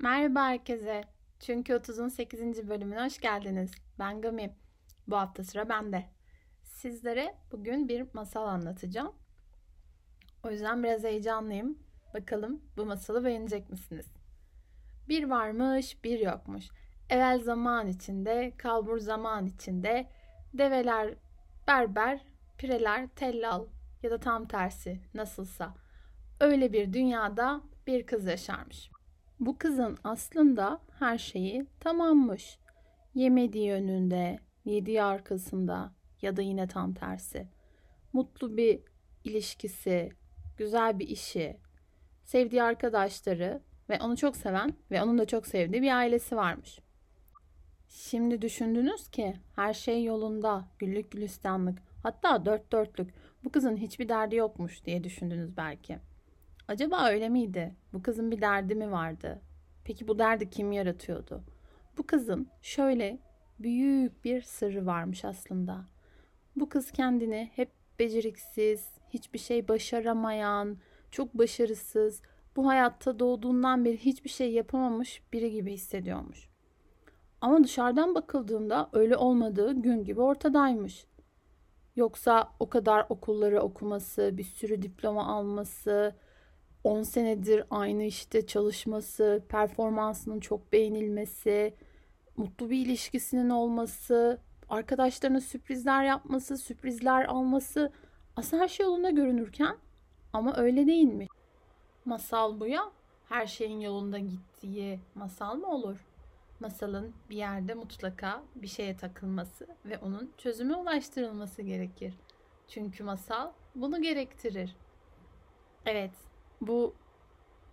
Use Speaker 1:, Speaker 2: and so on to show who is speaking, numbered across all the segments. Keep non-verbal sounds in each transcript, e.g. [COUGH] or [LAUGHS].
Speaker 1: Merhaba herkese. Çünkü 30'un 8. bölümüne hoş geldiniz. Ben Gami. Bu hafta sıra bende. Sizlere bugün bir masal anlatacağım. O yüzden biraz heyecanlıyım. Bakalım bu masalı beğenecek misiniz? Bir varmış, bir yokmuş. Evvel zaman içinde, kalbur zaman içinde, develer berber, pireler tellal ya da tam tersi nasılsa. Öyle bir dünyada bir kız yaşarmış. Bu kızın aslında her şeyi tamammış. Yemediği önünde, yediği arkasında ya da yine tam tersi. Mutlu bir ilişkisi, güzel bir işi, sevdiği arkadaşları ve onu çok seven ve onun da çok sevdiği bir ailesi varmış. Şimdi düşündünüz ki her şey yolunda, güllük gülistanlık, hatta dört dörtlük. Bu kızın hiçbir derdi yokmuş diye düşündünüz belki. Acaba öyle miydi? Bu kızın bir derdi mi vardı? Peki bu derdi kim yaratıyordu? Bu kızın şöyle büyük bir sırrı varmış aslında. Bu kız kendini hep beceriksiz, hiçbir şey başaramayan, çok başarısız, bu hayatta doğduğundan beri hiçbir şey yapamamış biri gibi hissediyormuş. Ama dışarıdan bakıldığında öyle olmadığı gün gibi ortadaymış. Yoksa o kadar okulları okuması, bir sürü diploma alması, 10 senedir aynı işte çalışması, performansının çok beğenilmesi, mutlu bir ilişkisinin olması, arkadaşlarına sürprizler yapması, sürprizler alması aslında her şey yolunda görünürken ama öyle değilmiş. Masal bu ya. Her şeyin yolunda gittiği masal mı olur? Masalın bir yerde mutlaka bir şeye takılması ve onun çözüme ulaştırılması gerekir. Çünkü masal bunu gerektirir. Evet, bu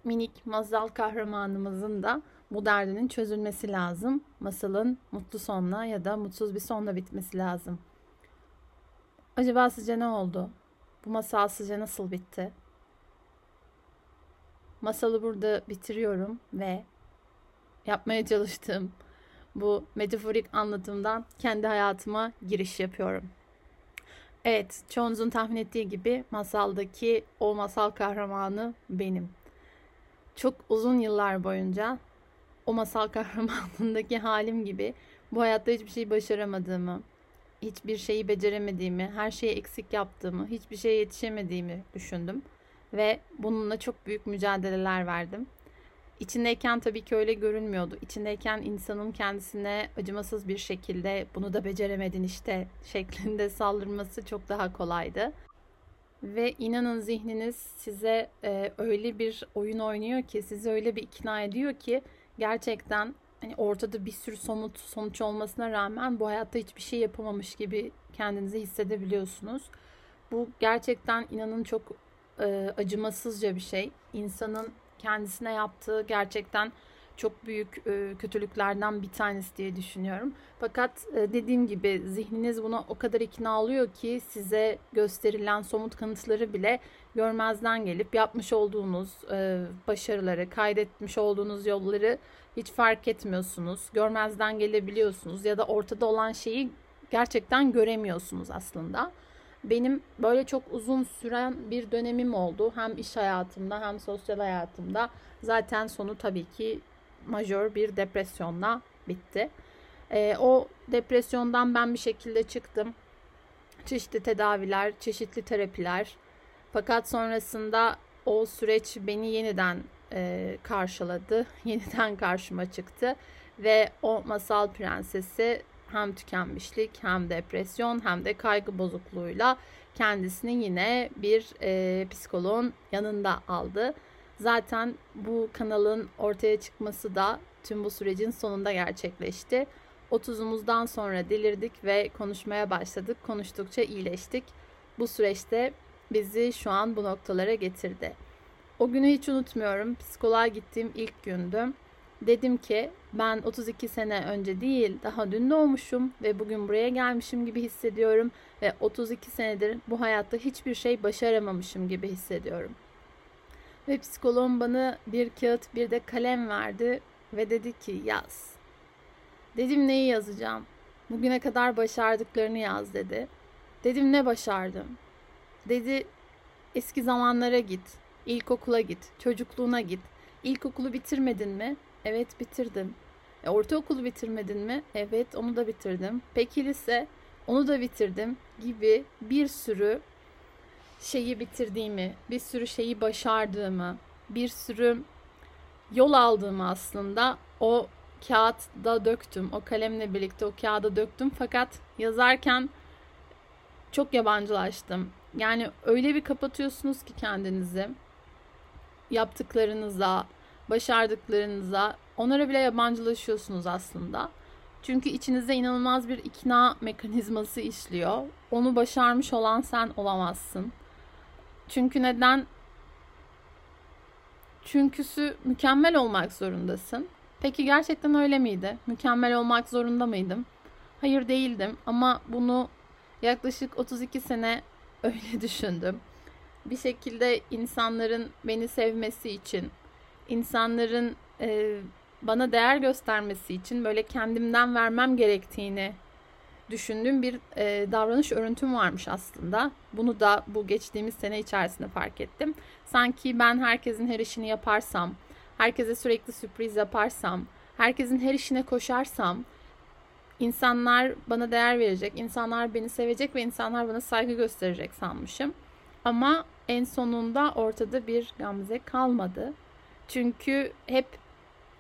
Speaker 1: minik masal kahramanımızın da bu derdinin çözülmesi lazım. Masalın mutlu sonla ya da mutsuz bir sonla bitmesi lazım. Acaba sizce ne oldu? Bu masal sizce nasıl bitti? Masalı burada bitiriyorum ve yapmaya çalıştığım bu metaforik anlatımdan kendi hayatıma giriş yapıyorum. Evet, çoğunuzun tahmin ettiği gibi masaldaki o masal kahramanı benim. Çok uzun yıllar boyunca o masal [LAUGHS] kahramanındaki halim gibi bu hayatta hiçbir şey başaramadığımı, hiçbir şeyi beceremediğimi, her şeyi eksik yaptığımı, hiçbir şeye yetişemediğimi düşündüm ve bununla çok büyük mücadeleler verdim. İçindeyken tabii ki öyle görünmüyordu. İçindeyken insanın kendisine acımasız bir şekilde bunu da beceremedin işte şeklinde saldırması çok daha kolaydı. Ve inanın zihniniz size e, öyle bir oyun oynuyor ki, sizi öyle bir ikna ediyor ki gerçekten hani ortada bir sürü somut sonuç olmasına rağmen bu hayatta hiçbir şey yapamamış gibi kendinizi hissedebiliyorsunuz. Bu gerçekten inanın çok e, acımasızca bir şey. İnsanın kendisine yaptığı gerçekten çok büyük e, kötülüklerden bir tanesi diye düşünüyorum. Fakat e, dediğim gibi zihniniz buna o kadar ikna oluyor ki size gösterilen somut kanıtları bile görmezden gelip yapmış olduğunuz e, başarıları, kaydetmiş olduğunuz yolları hiç fark etmiyorsunuz. Görmezden gelebiliyorsunuz ya da ortada olan şeyi gerçekten göremiyorsunuz aslında. Benim böyle çok uzun süren bir dönemim oldu. Hem iş hayatımda hem sosyal hayatımda. Zaten sonu tabii ki majör bir depresyonla bitti. E, o depresyondan ben bir şekilde çıktım. Çeşitli tedaviler, çeşitli terapiler. Fakat sonrasında o süreç beni yeniden e, karşıladı. [LAUGHS] Yeniden karşıma çıktı. Ve o masal prensesi hem tükenmişlik hem depresyon hem de kaygı bozukluğuyla kendisini yine bir e, psikoloğun yanında aldı. Zaten bu kanalın ortaya çıkması da tüm bu sürecin sonunda gerçekleşti. 30'umuzdan sonra delirdik ve konuşmaya başladık. Konuştukça iyileştik. Bu süreçte bizi şu an bu noktalara getirdi. O günü hiç unutmuyorum. Psikoloğa gittiğim ilk gündü. Dedim ki ben 32 sene önce değil daha dün doğmuşum ve bugün buraya gelmişim gibi hissediyorum ve 32 senedir bu hayatta hiçbir şey başaramamışım gibi hissediyorum. Ve psikoloğum bana bir kağıt bir de kalem verdi ve dedi ki yaz. Dedim neyi yazacağım? Bugüne kadar başardıklarını yaz dedi. Dedim ne başardım? Dedi eski zamanlara git, ilkokula git, çocukluğuna git. İlkokulu bitirmedin mi? Evet bitirdim. E, ortaokulu bitirmedin mi? Evet onu da bitirdim. Peki lise? Onu da bitirdim gibi bir sürü şeyi bitirdiğimi, bir sürü şeyi başardığımı, bir sürü yol aldığımı aslında o kağıtta döktüm. O kalemle birlikte o kağıda döktüm. Fakat yazarken çok yabancılaştım. Yani öyle bir kapatıyorsunuz ki kendinizi yaptıklarınıza, başardıklarınıza onlara bile yabancılaşıyorsunuz aslında. Çünkü içinizde inanılmaz bir ikna mekanizması işliyor. Onu başarmış olan sen olamazsın. Çünkü neden? Çünküsü mükemmel olmak zorundasın. Peki gerçekten öyle miydi? Mükemmel olmak zorunda mıydım? Hayır değildim ama bunu yaklaşık 32 sene [LAUGHS] öyle düşündüm. Bir şekilde insanların beni sevmesi için, insanların e, bana değer göstermesi için böyle kendimden vermem gerektiğini düşündüğüm bir e, davranış örüntüm varmış aslında. Bunu da bu geçtiğimiz sene içerisinde fark ettim. Sanki ben herkesin her işini yaparsam, herkese sürekli sürpriz yaparsam, herkesin her işine koşarsam insanlar bana değer verecek, insanlar beni sevecek ve insanlar bana saygı gösterecek sanmışım. Ama en sonunda ortada bir gamze kalmadı. Çünkü hep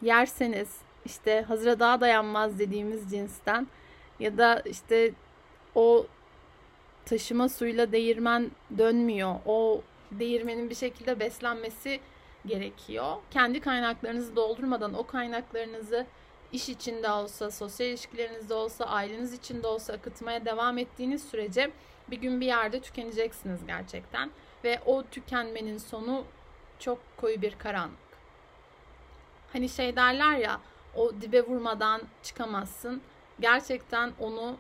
Speaker 1: yerseniz işte hazıra daha dayanmaz dediğimiz cinsten ya da işte o taşıma suyla değirmen dönmüyor. O değirmenin bir şekilde beslenmesi gerekiyor. Kendi kaynaklarınızı doldurmadan o kaynaklarınızı iş içinde olsa, sosyal ilişkilerinizde olsa, aileniz içinde olsa akıtmaya devam ettiğiniz sürece bir gün bir yerde tükeneceksiniz gerçekten. Ve o tükenmenin sonu çok koyu bir karanlık. Hani şey derler ya o dibe vurmadan çıkamazsın. Gerçekten onu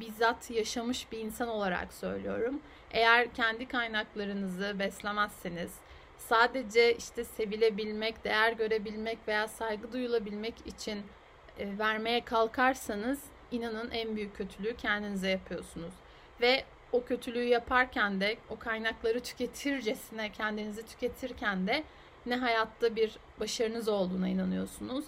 Speaker 1: bizzat yaşamış bir insan olarak söylüyorum. Eğer kendi kaynaklarınızı beslemezseniz, sadece işte sevilebilmek, değer görebilmek veya saygı duyulabilmek için e, vermeye kalkarsanız inanın en büyük kötülüğü kendinize yapıyorsunuz. Ve o kötülüğü yaparken de o kaynakları tüketircesine kendinizi tüketirken de ne hayatta bir başarınız olduğuna inanıyorsunuz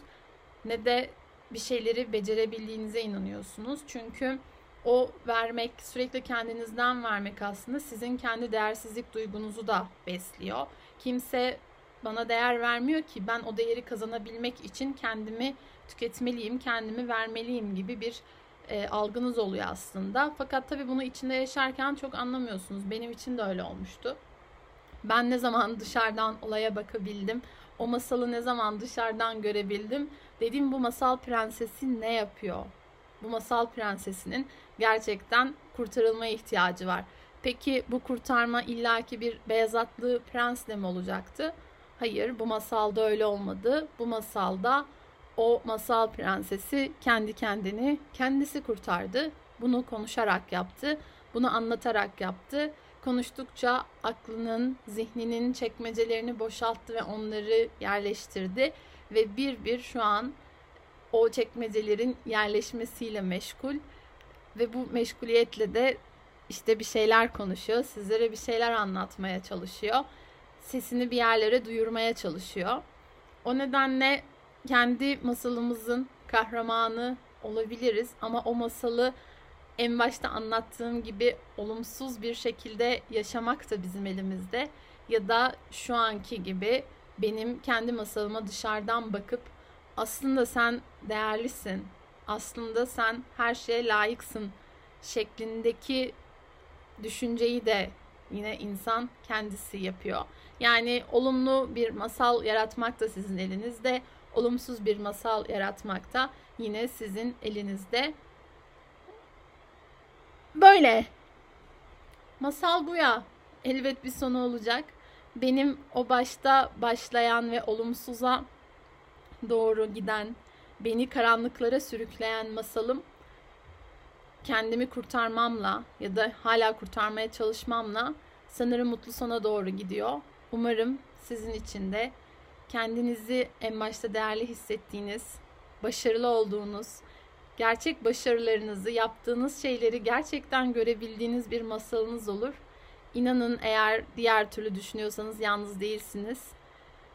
Speaker 1: ne de bir şeyleri becerebildiğinize inanıyorsunuz. Çünkü o vermek, sürekli kendinizden vermek aslında sizin kendi değersizlik duygunuzu da besliyor. Kimse bana değer vermiyor ki ben o değeri kazanabilmek için kendimi tüketmeliyim, kendimi vermeliyim gibi bir e, algınız oluyor aslında. Fakat tabii bunu içinde yaşarken çok anlamıyorsunuz. Benim için de öyle olmuştu. Ben ne zaman dışarıdan olaya bakabildim, o masalı ne zaman dışarıdan görebildim. Dedim bu masal prensesi ne yapıyor? Bu masal prensesinin gerçekten kurtarılmaya ihtiyacı var. Peki bu kurtarma illaki bir beyaz atlı prensle mi olacaktı? Hayır, bu masalda öyle olmadı. Bu masalda o masal prensesi kendi kendini kendisi kurtardı. Bunu konuşarak yaptı. Bunu anlatarak yaptı. Konuştukça aklının, zihninin çekmecelerini boşalttı ve onları yerleştirdi ve bir bir şu an o çekmecelerin yerleşmesiyle meşgul ve bu meşguliyetle de işte bir şeyler konuşuyor, sizlere bir şeyler anlatmaya çalışıyor. Sesini bir yerlere duyurmaya çalışıyor. O nedenle kendi masalımızın kahramanı olabiliriz ama o masalı en başta anlattığım gibi olumsuz bir şekilde yaşamak da bizim elimizde ya da şu anki gibi benim kendi masalıma dışarıdan bakıp aslında sen değerlisin, aslında sen her şeye layıksın şeklindeki düşünceyi de yine insan kendisi yapıyor. Yani olumlu bir masal yaratmak da sizin elinizde, olumsuz bir masal yaratmak da yine sizin elinizde. Böyle. Masal bu ya. Elbet bir sonu olacak. Benim o başta başlayan ve olumsuza doğru giden, beni karanlıklara sürükleyen masalım kendimi kurtarmamla ya da hala kurtarmaya çalışmamla sanırım mutlu sona doğru gidiyor. Umarım sizin için de kendinizi en başta değerli hissettiğiniz, başarılı olduğunuz, gerçek başarılarınızı, yaptığınız şeyleri gerçekten görebildiğiniz bir masalınız olur. İnanın eğer diğer türlü düşünüyorsanız yalnız değilsiniz.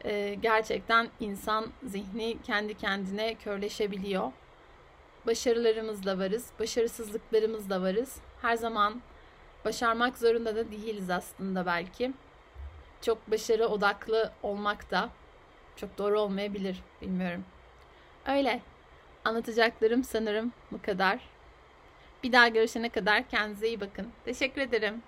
Speaker 1: e, gerçekten insan zihni kendi kendine körleşebiliyor. Başarılarımızla varız, başarısızlıklarımızla varız. Her zaman başarmak zorunda da değiliz aslında belki. Çok başarı odaklı olmak da çok doğru olmayabilir, bilmiyorum. Öyle. Anlatacaklarım sanırım bu kadar. Bir daha görüşene kadar kendinize iyi bakın. Teşekkür ederim.